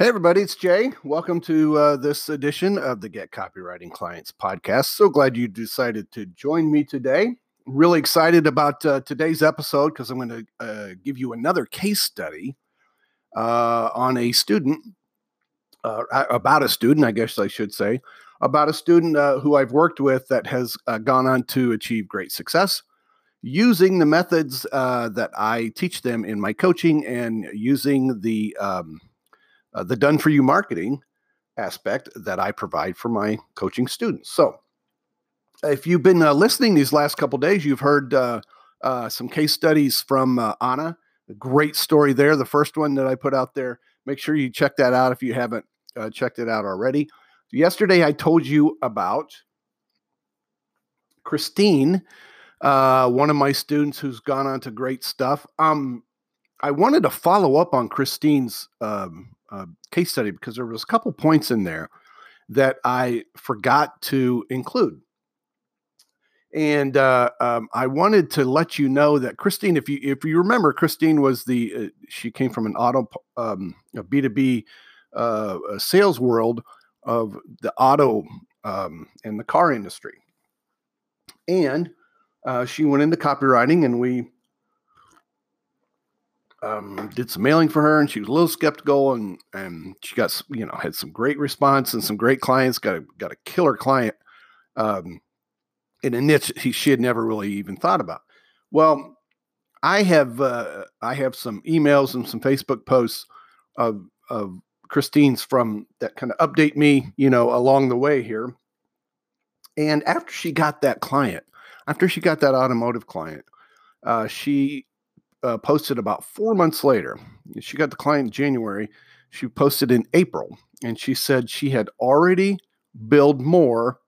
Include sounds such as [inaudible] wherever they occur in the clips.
Hey, everybody, it's Jay. Welcome to uh, this edition of the Get Copywriting Clients podcast. So glad you decided to join me today. Really excited about uh, today's episode because I'm going to uh, give you another case study uh, on a student, uh, about a student, I guess I should say, about a student uh, who I've worked with that has gone on to achieve great success using the methods that I teach them in my coaching and using the um, uh, the done for you marketing aspect that I provide for my coaching students. So, if you've been uh, listening these last couple days, you've heard uh, uh, some case studies from uh, Anna. A great story there. The first one that I put out there. Make sure you check that out if you haven't uh, checked it out already. Yesterday, I told you about Christine, one of my students who's gone on to great stuff. Um, I wanted to follow up on Christine's um, uh, case study because there was a couple points in there that I forgot to include. And uh, um, I wanted to let you know that Christine, if you if you remember, Christine was the uh, she came from an auto um, B two B uh, sales world of the auto um, and the car industry, and uh, she went into copywriting, and we um, did some mailing for her, and she was a little skeptical, and and she got you know had some great response and some great clients. Got a got a killer client um, in a niche he, she had never really even thought about. Well, I have uh, I have some emails and some Facebook posts of of Christine's from that kind of update me, you know, along the way here. And after she got that client, after she got that automotive client, uh, she uh, posted about four months later. She got the client in January. She posted in April, and she said she had already billed more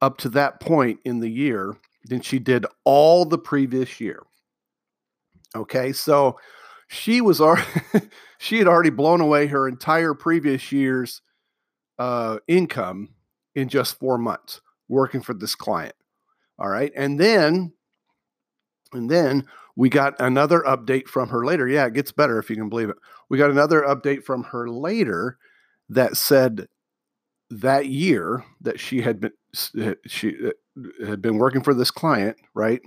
up to that point in the year than she did all the previous year. Okay, so she was already [laughs] she had already blown away her entire previous year's uh, income in just four months working for this client. All right, and then and then we got another update from her later. Yeah, it gets better if you can believe it. We got another update from her later that said that year that she had been she uh, had been working for this client, right?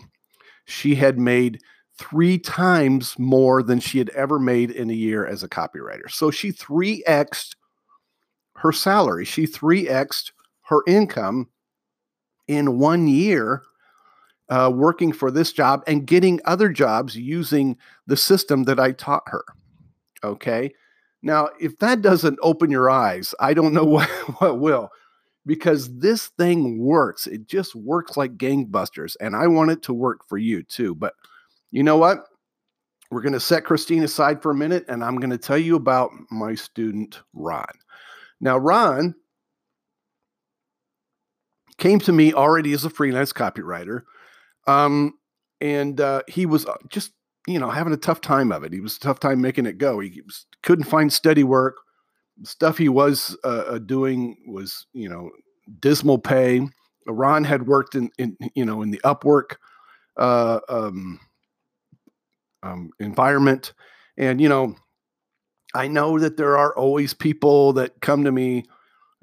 She had made three times more than she had ever made in a year as a copywriter. So she 3xed her salary. She 3xed her income in one year uh, working for this job and getting other jobs using the system that I taught her. Okay. Now, if that doesn't open your eyes, I don't know [laughs] what, what will, because this thing works. It just works like gangbusters. And I want it to work for you too. But you know what? We're going to set Christine aside for a minute and I'm going to tell you about my student, Ron. Now, Ron came to me already as a freelance copywriter um, and uh, he was uh, just, you know, having a tough time of it. He was a tough time making it go. He was, couldn't find steady work. The stuff he was uh, uh, doing was, you know, dismal pay. Ron had worked in, in you know, in the Upwork uh, um, um, environment, and you know, I know that there are always people that come to me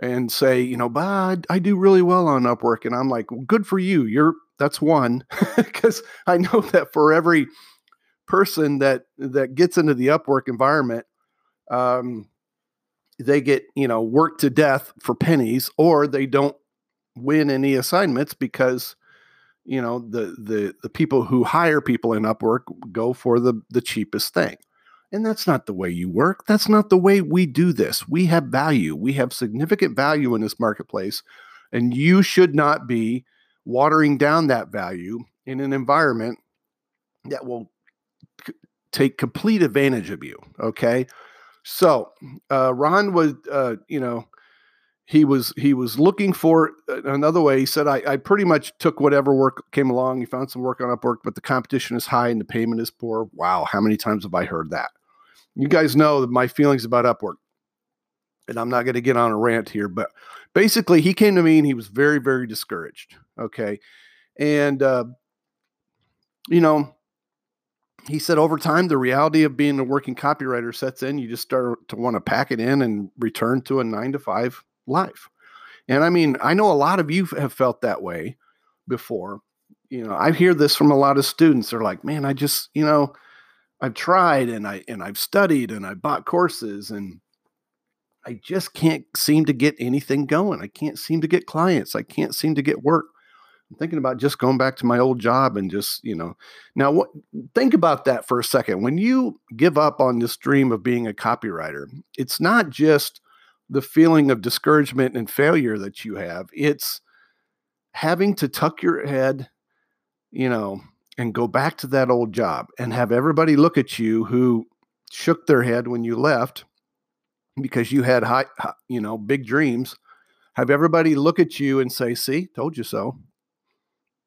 and say, you know, bah, I do really well on Upwork, and I'm like, well, good for you. You're that's one [laughs] because I know that for every person that that gets into the Upwork environment, um, they get you know worked to death for pennies, or they don't win any assignments because you know the the the people who hire people in Upwork go for the the cheapest thing. And that's not the way you work. That's not the way we do this. We have value. We have significant value in this marketplace. And you should not be watering down that value in an environment that will c- take complete advantage of you. Okay. So uh, Ron was, uh, you know, he was he was looking for another way. He said, I, I pretty much took whatever work came along. He found some work on Upwork, but the competition is high and the payment is poor. Wow, how many times have I heard that? You guys know my feelings about Upwork. And I'm not going to get on a rant here, but basically he came to me and he was very, very discouraged. Okay. And, uh, you know, he said over time the reality of being a working copywriter sets in you just start to want to pack it in and return to a 9 to 5 life and i mean i know a lot of you have felt that way before you know i hear this from a lot of students they're like man i just you know i've tried and i and i've studied and i bought courses and i just can't seem to get anything going i can't seem to get clients i can't seem to get work I'm thinking about just going back to my old job and just, you know. Now what think about that for a second. When you give up on this dream of being a copywriter, it's not just the feeling of discouragement and failure that you have. It's having to tuck your head, you know, and go back to that old job and have everybody look at you who shook their head when you left because you had high, you know, big dreams. Have everybody look at you and say, "See, told you so."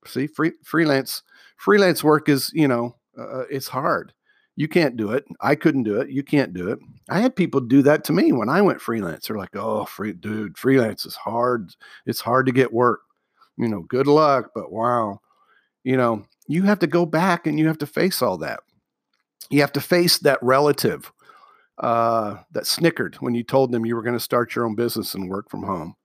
See, free, freelance freelance work is you know uh, uh, it's hard. You can't do it. I couldn't do it. You can't do it. I had people do that to me when I went freelance. They're like, "Oh, free dude, freelance is hard. It's hard to get work. You know, good luck, but wow, you know, you have to go back and you have to face all that. You have to face that relative uh, that snickered when you told them you were going to start your own business and work from home.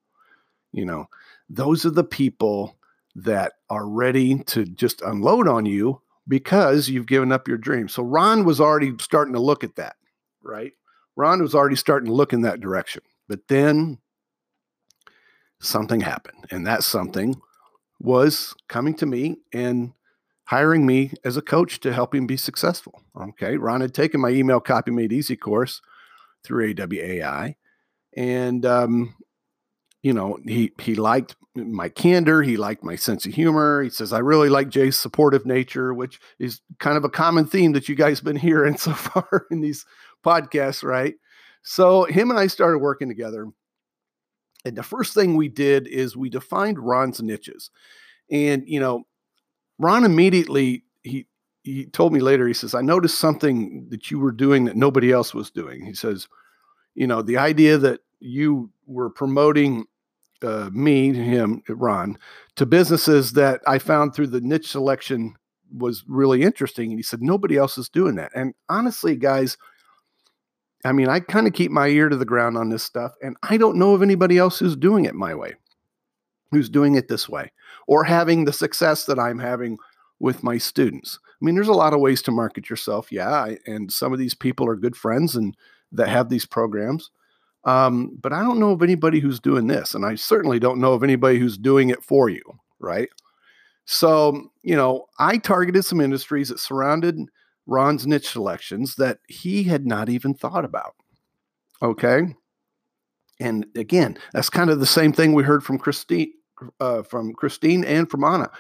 You know, those are the people that are ready to just unload on you because you've given up your dream. So Ron was already starting to look at that, right? Ron was already starting to look in that direction. But then something happened, and that something was coming to me and hiring me as a coach to help him be successful. Okay. Ron had taken my email copy made easy course through AWAI. And um, you know, he he liked my candor, he liked my sense of humor. He says, I really like Jay's supportive nature, which is kind of a common theme that you guys have been [laughs] hearing so far in these podcasts, right? So him and I started working together. And the first thing we did is we defined Ron's niches. And you know, Ron immediately he he told me later, he says, I noticed something that you were doing that nobody else was doing. He says, you know, the idea that you were promoting uh, me, him, Ron, to businesses that I found through the niche selection was really interesting. And he said, nobody else is doing that. And honestly, guys, I mean, I kind of keep my ear to the ground on this stuff, and I don't know of anybody else who's doing it my way, who's doing it this way, or having the success that I'm having with my students. I mean, there's a lot of ways to market yourself, yeah, and some of these people are good friends and that have these programs. Um, but I don't know of anybody who's doing this. And I certainly don't know of anybody who's doing it for you. Right. So, you know, I targeted some industries that surrounded Ron's niche selections that he had not even thought about. Okay. And again, that's kind of the same thing we heard from Christine, uh, from Christine and from Anna.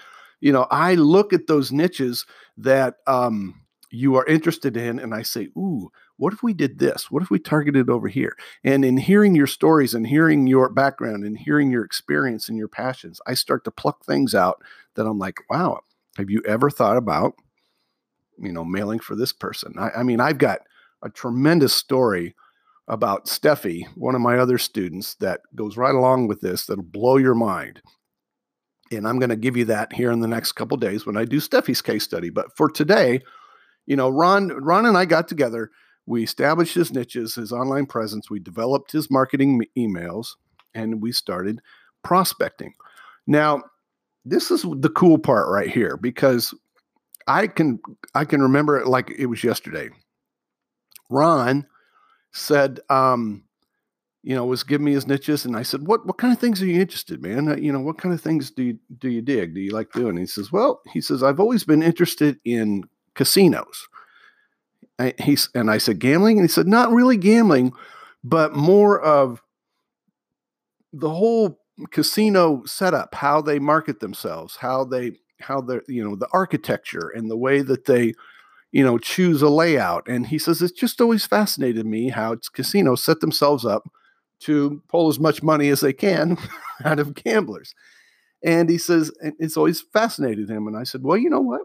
You know, I look at those niches that um, you are interested in, and I say, "Ooh, what if we did this? What if we targeted over here? And in hearing your stories and hearing your background and hearing your experience and your passions, I start to pluck things out that I'm like, wow, have you ever thought about, you know, mailing for this person? I, I mean, I've got a tremendous story about Steffi, one of my other students, that goes right along with this that'll blow your mind. And I'm going to give you that here in the next couple days when I do Steffi's case study. But for today, you know, Ron, Ron and I got together we established his niches, his online presence. We developed his marketing emails, and we started prospecting. Now, this is the cool part right here because I can I can remember it like it was yesterday. Ron said, um, you know, was giving me his niches, and I said, "What what kind of things are you interested, man? Uh, you know, what kind of things do you do you dig? Do you like doing?" And he says, "Well, he says I've always been interested in casinos." I, he's and I said gambling, and he said not really gambling, but more of the whole casino setup, how they market themselves, how they how they're you know the architecture and the way that they you know choose a layout. And he says it's just always fascinated me how casinos set themselves up to pull as much money as they can [laughs] out of gamblers. And he says it's always fascinated him. And I said, well, you know what?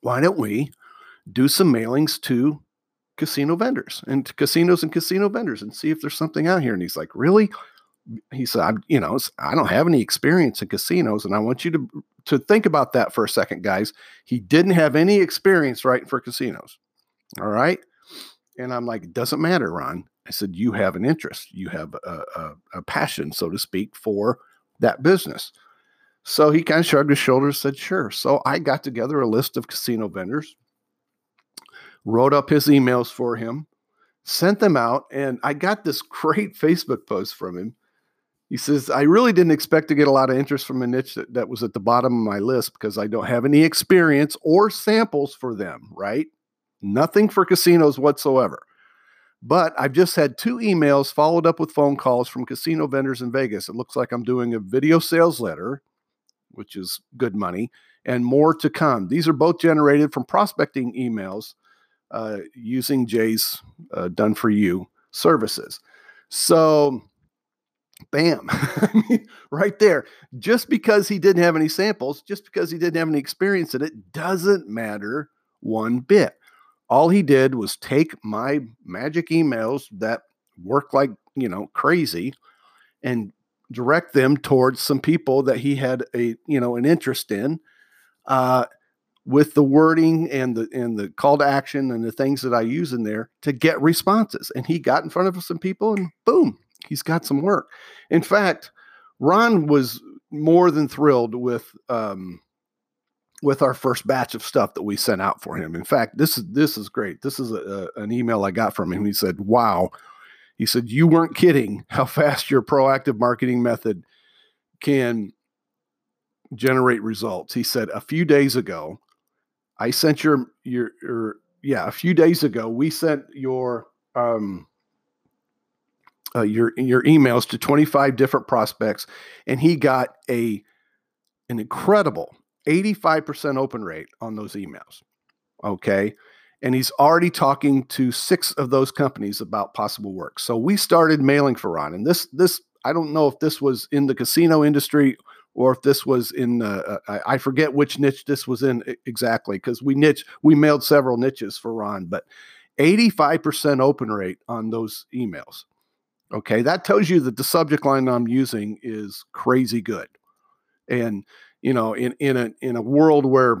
Why don't we do some mailings to casino vendors and to casinos and casino vendors and see if there's something out here. And he's like, really? He said, I'm, you know, I don't have any experience in casinos and I want you to to think about that for a second, guys. He didn't have any experience writing for casinos. All right. And I'm like, it doesn't matter, Ron. I said, you have an interest, you have a, a, a passion, so to speak, for that business. So he kind of shrugged his shoulders, said, sure. So I got together a list of casino vendors, wrote up his emails for him, sent them out, and I got this [laughs] great Facebook post from him. He says, I really didn't expect to get a lot of interest from a niche that, that was at the bottom of my list because I don't have any experience or samples for them, right? Nothing for casinos whatsoever. But I've just had two emails followed up with phone calls from casino vendors in Vegas. It looks like I'm doing a video sales letter, which is good money, and more to come. These are both generated from prospecting emails uh, using Jay's uh, done for you services. So, bam, [laughs] right there. Just because he didn't have any samples, just because he didn't have any experience in it, doesn't matter one bit. All he did was take my magic emails that work like, you know, crazy and direct them towards some people that he had a, you know, an interest in. Uh, with the wording and the and the call to action and the things that I use in there to get responses. And he got in front of some people and boom, he's got some work. In fact, Ron was more than thrilled with um, with our first batch of stuff that we sent out for him. In fact, this is this is great. This is a, a, an email I got from him. He said, "Wow," he said, "You weren't kidding how fast your proactive marketing method can." generate results. He said a few days ago, I sent your your your yeah a few days ago. We sent your um uh, your your emails to 25 different prospects, and he got a an incredible 85% open rate on those emails. Okay. And he's already talking to six of those companies about possible work. So we started mailing for Ron. And this, this, I don't know if this was in the casino industry or if this was in uh, uh I, forget which niche this was in exactly because we niche we mailed several niches for Ron, but 85% open rate on those emails. Okay, that tells you that the subject line I'm using is crazy good. And you know, in in a in a world where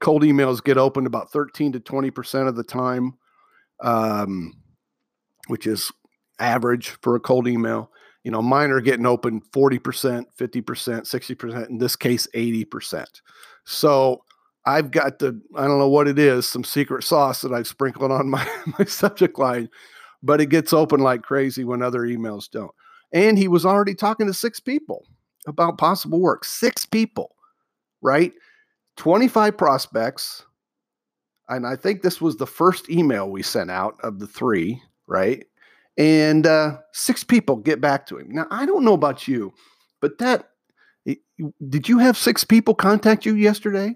cold emails get opened about 13 to 20% of the time, um, which is average for a cold email you know, mine are getting open 40%, 50%, 60%, in this case, 80%. So I've got the, I don't know what it is, some secret sauce that I've sprinkled on my, [laughs] my subject line, but it gets open like crazy when other emails don't. And he was already talking to six people about possible work. Six people, right? 25 prospects. And I think this was the first email we sent out of the three, right? and uh, six people get back to him. Now, I don't know about you, but that did you have six people contact you yesterday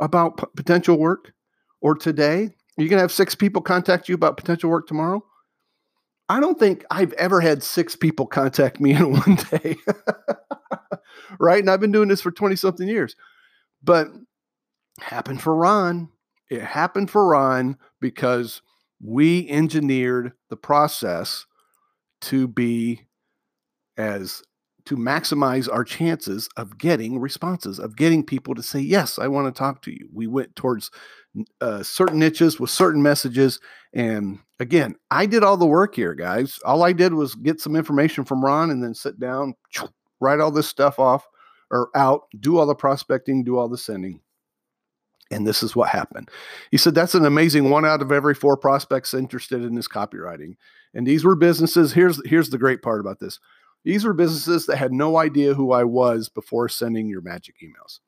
about p- potential work or today? Are you going to have six people contact you about potential work tomorrow? I don't think I've ever had six people contact me [laughs] in one day. right? And I've been doing this for 20 something years. But happened for Ron. It happened for Ron because we engineered the process to be as to maximize our chances of getting responses of getting people to say yes i want to talk to you we went towards uh, certain niches with certain messages and again i did all the work here guys all i did was get some information from ron and then sit down write all this stuff off or out do all the prospecting do all the sending and this is what happened. He said, That's an amazing one out of every four prospects interested in this copywriting. And these were businesses. Here's, here's the great part about this these were businesses that had no idea who I was before sending your magic emails.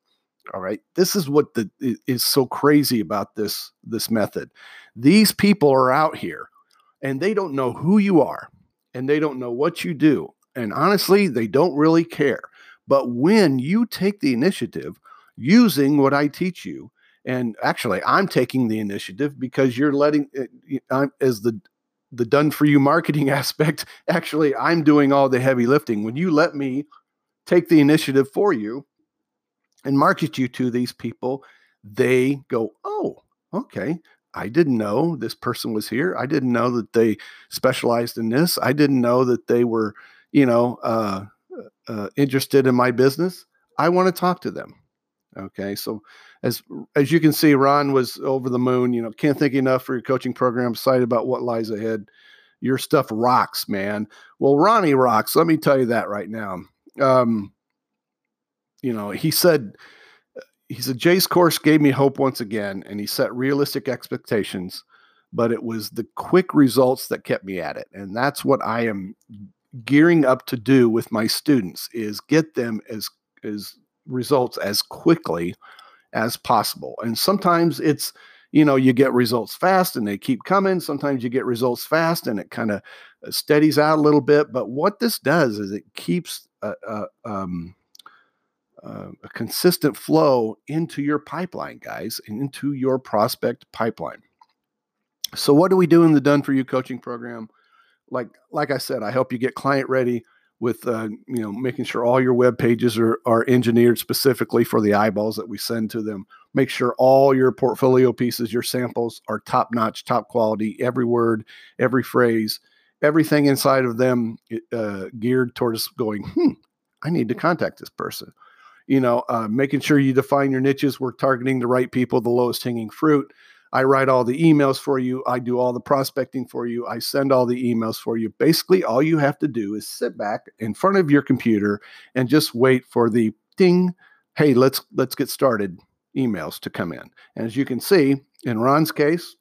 All right. This is what the, is so crazy about this, this method. These people are out here and they don't know who you are and they don't know what you do. And honestly, they don't really care. But when you take the initiative using what I teach you, and actually, I'm taking the initiative because you're letting eh, it, I'm, as the the done for you marketing [laughs] aspect. Actually, I'm doing all the heavy lifting. When you let me take the initiative for you and market you to these people, they go, "Oh, okay. I didn't know this person was here. I didn't know that they specialized in this. I didn't know that they were, you know, uh, uh, interested in my business. I want to talk to them." Okay, so as as you can see, Ron was over the moon. You know, can't thank you enough for your coaching program. Excited about what lies ahead. Your stuff rocks, man. Well, Ronnie rocks. Let me tell you that right now. Um, you know, he said he said Jay's course gave me hope once again, and he set realistic expectations, but it was the quick results that kept me at it, and that's what I am gearing up to do with my students is get them as as results as quickly as possible. And sometimes it's, you know, you get results fast and they keep coming. Sometimes you get results fast and it kind of uh, steadies out a little bit. But what this does is it keeps a, a, um, a consistent flow into your pipeline, guys, and into your prospect pipeline. So, what do we do in the Done for You coaching program? Like, like I said, I help you get client ready with uh, you know making sure all your web pages are, are engineered specifically for the eyeballs that we send to them. Make sure all your portfolio pieces your samples are top notch top quality every word every phrase everything inside of them uh, geared towards going hmm i need to contact this person. You know uh, making sure you define your niches. We're targeting the right people the lowest hanging fruit I write all the emails for you. I do all the prospecting for you. I send all the emails for you. Basically, all you have to do is sit back in front of your computer and just wait for the ding, hey, let's let's get started emails to come in. And as you can see, in Ron's case,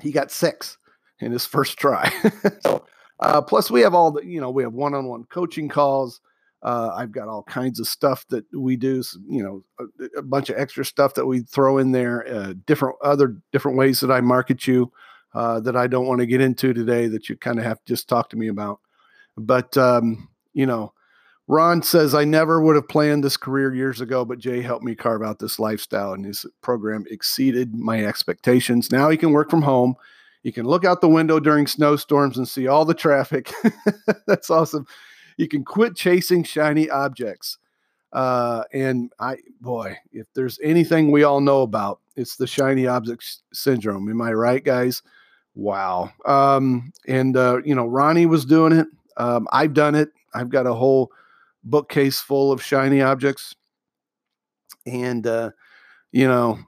he got six in his [laughs] first try. so, uh, plus we have all the, you know, we have one-on-one coaching calls. Uh, I've got all kinds of stuff that we do, you know, a, a bunch of extra stuff that we throw in there, uh, different other different ways that I market you uh, that I don't want to get into today that you kind of have to just talk to me about. But, um, you know, Ron says, I never would have planned this career years ago, but Jay helped me carve out this lifestyle, and his program exceeded my expectations. Now he can work from home. He can look out the window during snowstorms and see all the traffic. [laughs] That's awesome you can quit chasing shiny objects. Uh, and I, boy, if there's anything we all know about, it's the shiny object syndrome. Am I right, guys? Wow. Um, and uh, you know, Ronnie was doing it. Um, I've done it. I've got a whole bookcase full of shiny objects, and uh, you know,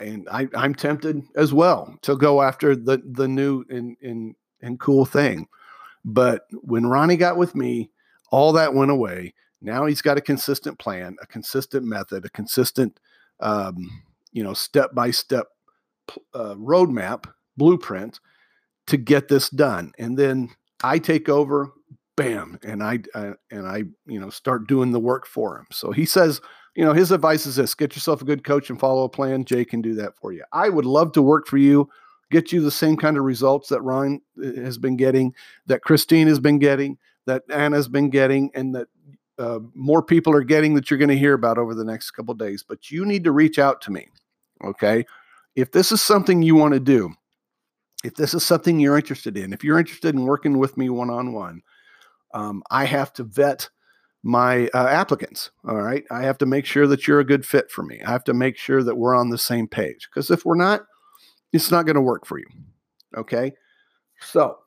and I, I'm tempted as well to go after the the new and and and cool thing. But when Ronnie got with me, all that went away. Now he's got a consistent plan, a consistent method, a consistent, um, you know, step by step roadmap, blueprint to get this done. And then I take over, bam, and I uh, and I you know start doing the work for him. So he says, you know, his advice is this: get yourself a good coach and follow a plan. Jay can do that for you. I would love to work for you get you the same kind of results that Ryan uh, has been getting, that Christine has been getting, that Anna's been getting, and that uh, more people are getting that you're going to hear about over the next couple days. But you need to reach out to me. Okay. If this is something you want to do, if this is something you're interested in, if you're interested in working with me one on one, I have to vet my uh, applicants. All right. I have to make sure that you're a good fit for me. I have to make sure that we're on the same page. Because if we're not, it's not going to work for you. Okay. So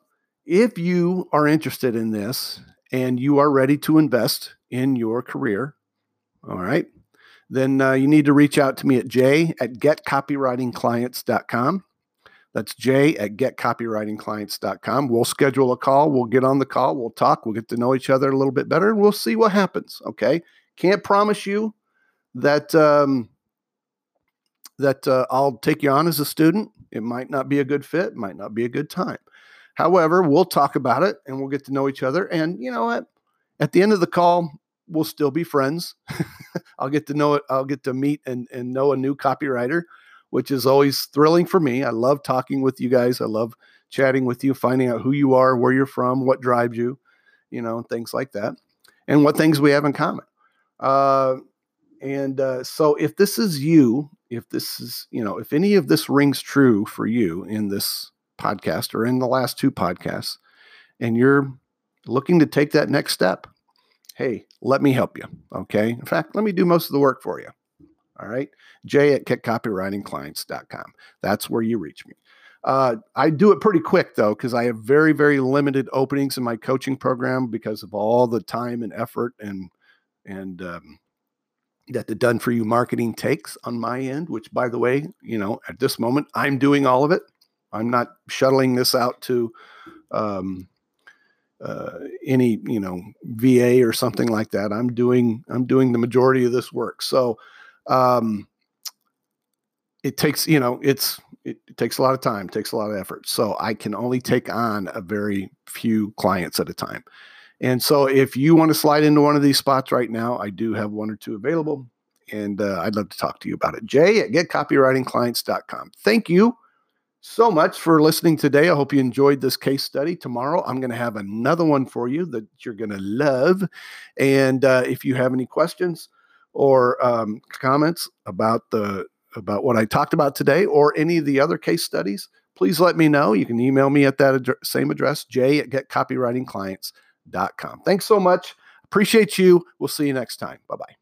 if you are interested in this and you are ready to invest in your career, all right, then uh, you need to reach out to me at j at getcopywritingclients.com. That's j at getcopywritingclients.com. We'll schedule a call. We'll get on the call. We'll talk. We'll get to know each other a little bit better and we'll see what happens. Okay. Can't promise you that um, that uh, I'll take you on as a student. It might not be a good fit, might not be a good time. However, we'll talk about it and we'll get to know each other. And you know what? At the end of the call, we'll still be friends. [laughs] I'll get to know it. I'll get to meet and, and know a new copywriter, which is always thrilling for me. I love talking with you guys. I love chatting with you, finding out who you are, where you're from, what drives you, you know, things like that, and what things we have in common. Uh, and uh, so, if this is you if this is, you know, if any of this rings true for you in this podcast or in the last two podcasts, and you're looking to take that next step, hey, let me help you. Okay. In fact, let me do most of the work for you. All right. Jay at getcopywritingclients.com. That's where you reach me. Uh, I do it pretty quick though, because I have very, very limited openings in my coaching program because of all the time and effort and and um, that the done for you marketing takes on my end, which by the way, you know, at this moment, I'm doing all of it. I'm not shuttling this out to um, uh, any, you know, VA or something like that. I'm doing, I'm doing the majority of this work. So um, it takes, you know, it's, it, it takes a lot of time, takes a lot of effort. So I can only take on a very few clients at a time. And so if you want to slide into one of these spots right now, I do have one or two available. And uh, I'd love to talk to you about it. Jay at getcopywritingclients.com. Thank you so much for listening today. I hope you enjoyed this case study. Tomorrow, I'm going to have another one for you that you're going to love. And uh, if you have any questions or um, comments about the about what I talked about today or any of the other case studies, please let me know. You can email me at that ad- same address, jay at getcopywritingclients.com. Thanks so much. Appreciate you. We'll see you next time. Bye bye.